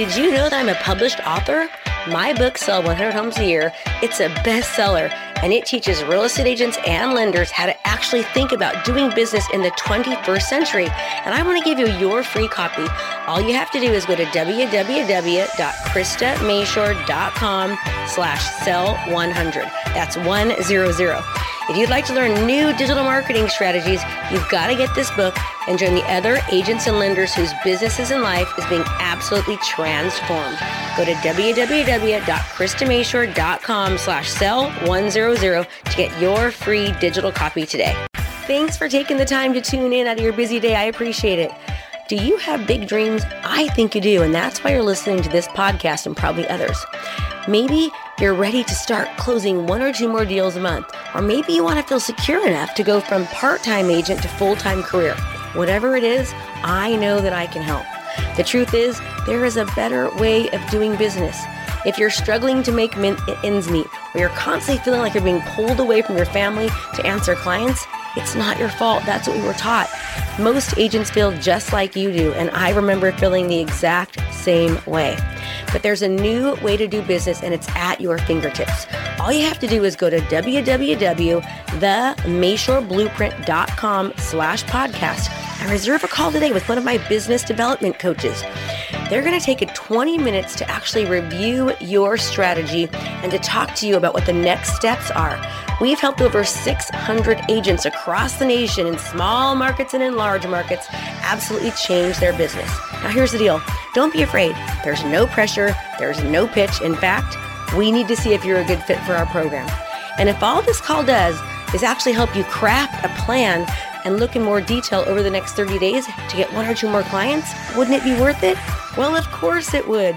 Did you know that I'm a published author? My book, Sell 100 Homes a Year, it's a bestseller and it teaches real estate agents and lenders how to actually think about doing business in the 21st century. And I want to give you your free copy. All you have to do is go to www.kristamashore.com slash sell 100. That's 100. If you'd like to learn new digital marketing strategies, you've got to get this book and join the other agents and lenders whose businesses and life is being absolutely transformed. Go to www.kristamashore.com slash sell 100 to get your free digital copy today. Thanks for taking the time to tune in out of your busy day. I appreciate it. Do you have big dreams? I think you do, and that's why you're listening to this podcast and probably others. Maybe you're ready to start closing one or two more deals a month, or maybe you want to feel secure enough to go from part time agent to full time career. Whatever it is, I know that I can help. The truth is, there is a better way of doing business. If you're struggling to make ends meet, or you're constantly feeling like you're being pulled away from your family to answer clients, it's not your fault. That's what we were taught. Most agents feel just like you do, and I remember feeling the exact same way. But there's a new way to do business, and it's at your fingertips. All you have to do is go to www.themashoreblueprint.com slash podcast and reserve a call today with one of my business development coaches. They're going to take 20 minutes to actually review your strategy and to talk to you about what the next steps are. We've helped over 600 agents across the nation in small markets and in large markets absolutely change their business. Now, here's the deal don't be afraid. There's no pressure, there's no pitch. In fact, we need to see if you're a good fit for our program. And if all this call does is actually help you craft a plan and look in more detail over the next 30 days to get one or two more clients, wouldn't it be worth it? Well, of course it would.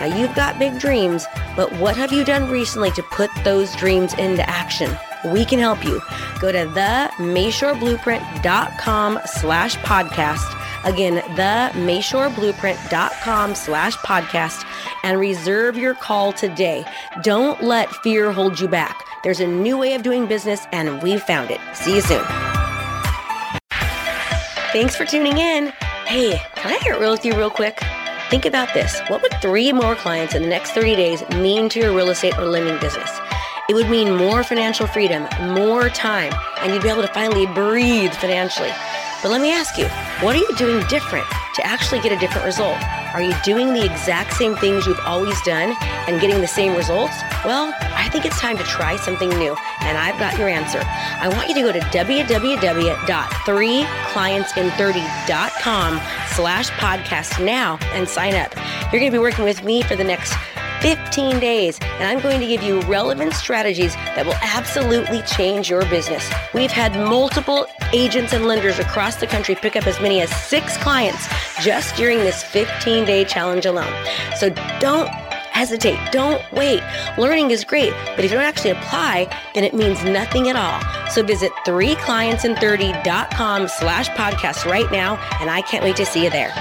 Now, you've got big dreams, but what have you done recently to put those dreams into action? We can help you. Go to themashoreblueprint.com slash podcast. Again, themashoreblueprint.com slash podcast and reserve your call today. Don't let fear hold you back. There's a new way of doing business and we've found it. See you soon. Thanks for tuning in. Hey, can I get real with you real quick? Think about this. What would three more clients in the next 30 days mean to your real estate or lending business? It would mean more financial freedom, more time, and you'd be able to finally breathe financially. But let me ask you, what are you doing different to actually get a different result? Are you doing the exact same things you've always done and getting the same results? Well, I think it's time to try something new, and I've got your answer. I want you to go to www.3clientsin30.com slash podcast now and sign up. You're going to be working with me for the next 15 days, and I'm going to give you relevant strategies that will absolutely change your business. We've had multiple agents and lenders across the country pick up as many as six clients just during this 15 day challenge alone. So don't hesitate. Don't wait. Learning is great, but if you don't actually apply, then it means nothing at all. So visit 3clientsin30.com slash podcast right now, and I can't wait to see you there.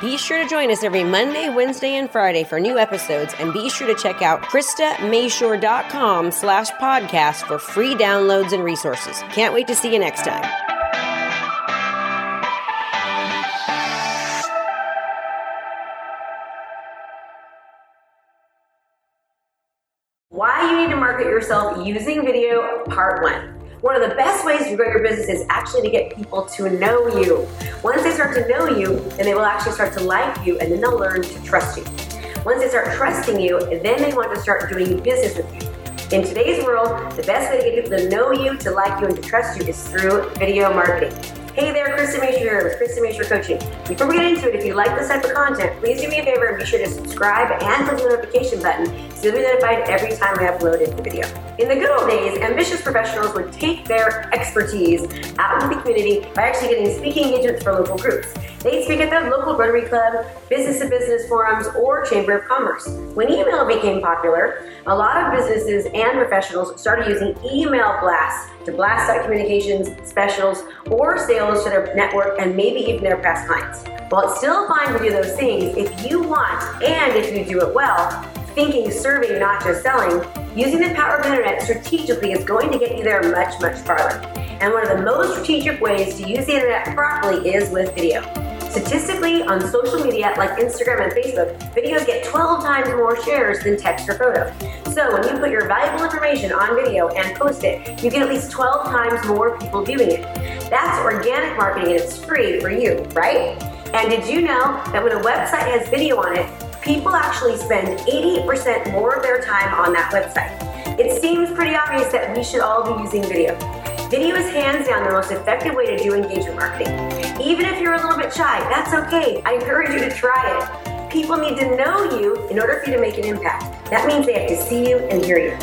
Be sure to join us every Monday, Wednesday, and Friday for new episodes, and be sure to check out KristaMashore.com slash podcast for free downloads and resources. Can't wait to see you next time. Why you need to market yourself using video, part one. One of the best ways to grow your business is actually to get people to know you. Once they start to know you, then they will actually start to like you and then they'll learn to trust you. Once they start trusting you, then they want to start doing business with you. In today's world, the best way to get people to know you, to like you, and to trust you is through video marketing. Hey there, Krista Mashore here with Krista Mashore Coaching. Before we get into it, if you like this type of content, please do me a favor and be sure to subscribe and click the notification button so you'll be notified every time I upload a new video. In the good old days, ambitious professionals would take their expertise out into the community by actually getting speaking engagements for local groups. They'd speak at the local Rotary Club, business to business forums, or Chamber of Commerce. When email became popular, a lot of businesses and professionals started using email blasts to blast out communications, specials, or sales to their network and maybe even their past clients. While it's still fine to do those things, if you want and if you do it well, thinking serving, not just selling, using the power of the internet strategically is going to get you there much, much farther. And one of the most strategic ways to use the internet properly is with video. Statistically, on social media like Instagram and Facebook, videos get 12 times more shares than text or photo. So when you put your valuable information on video and post it, you get at least 12 times more people viewing it. That's organic marketing and it's free for you, right? And did you know that when a website has video on it, people actually spend 80% more of their time on that website? It seems pretty obvious that we should all be using video. Video is hands down the most effective way to do engagement marketing. Even if you're a little bit shy, that's okay. I encourage you to try it. People need to know you in order for you to make an impact. That means they have to see you and hear you.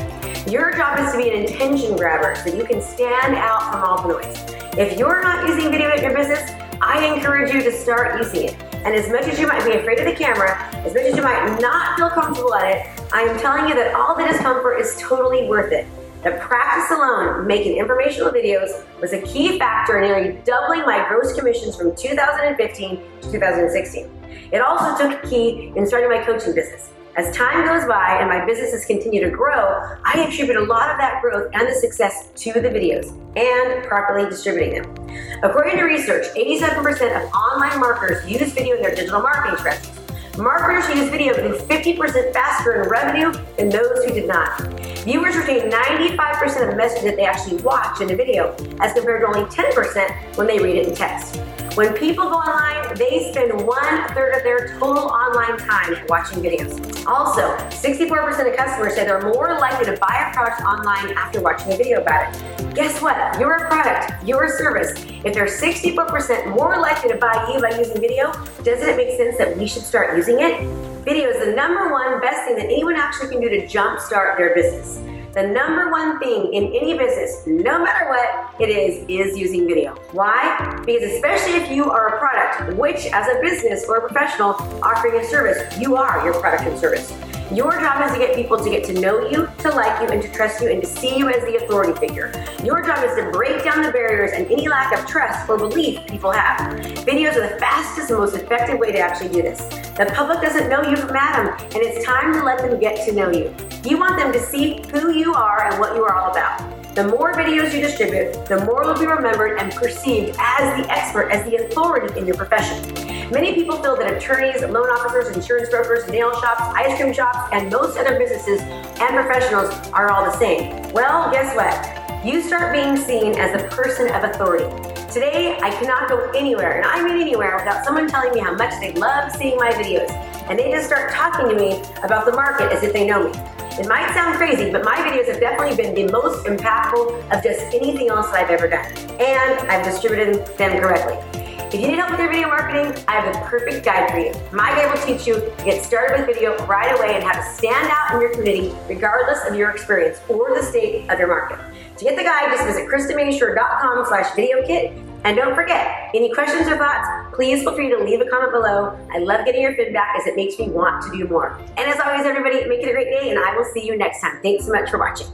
Your job is to be an attention grabber so you can stand out from all the noise. If you're not using video in your business, I encourage you to start using it. And as much as you might be afraid of the camera, as much as you might not feel comfortable at it, I am telling you that all the discomfort is totally worth it. The practice alone, making informational videos, was a key factor in nearly doubling my gross commissions from 2015 to 2016. It also took a key in starting my coaching business. As time goes by and my businesses continue to grow, I attribute a lot of that growth and the success to the videos and properly distributing them. According to research, 87% of online marketers use video in their digital marketing strategies. Marketers who use video grew 50% faster in revenue than those who did not. Viewers retain 95% of the message that they actually watch in a video, as compared to only 10% when they read it in text. When people go online, they spend one third of their total online time watching videos. Also, 64% of customers say they're more likely to buy a product online after watching a video about it. Guess what? You're a product, you're a service. If they're 64% more likely to buy you by using video, doesn't it make sense that we should start using it? Video is the number one best thing that anyone actually can do to jumpstart their business. The number one thing in any business, no matter what it is, is using video. Why? Because especially if you are a product, which as a business or a professional offering a service, you are your product and service. Your job is to get people to get to know you, to like you, and to trust you, and to see you as the authority figure. Your job is to break down the barriers and any lack of trust or belief people have. Videos are the fastest and most effective way to actually do this. The public doesn't know you from Adam, and it's time to let them get to know you. You want them to see who you are and what you are all about. The more videos you distribute, the more you'll be remembered and perceived as the expert, as the authority in your profession. Many people feel that attorneys, loan officers, insurance brokers, nail shops, ice cream shops, and most other businesses and professionals are all the same. Well, guess what? You start being seen as a person of authority. Today, I cannot go anywhere, and I mean anywhere, without someone telling me how much they love seeing my videos. And they just start talking to me about the market as if they know me. It might sound crazy, but my videos have definitely been the most impactful of just anything else that I've ever done. And I've distributed them correctly. If you need help with your video marketing, I have the perfect guide for you. My guide will teach you to get started with video right away and how to stand out in your community regardless of your experience or the state of your market. To get the guide, just visit KristaMashore.com slash video kit. And don't forget, any questions or thoughts, please feel free to leave a comment below. I love getting your feedback as it makes me want to do more. And as always, everybody, make it a great day, and I will see you next time. Thanks so much for watching.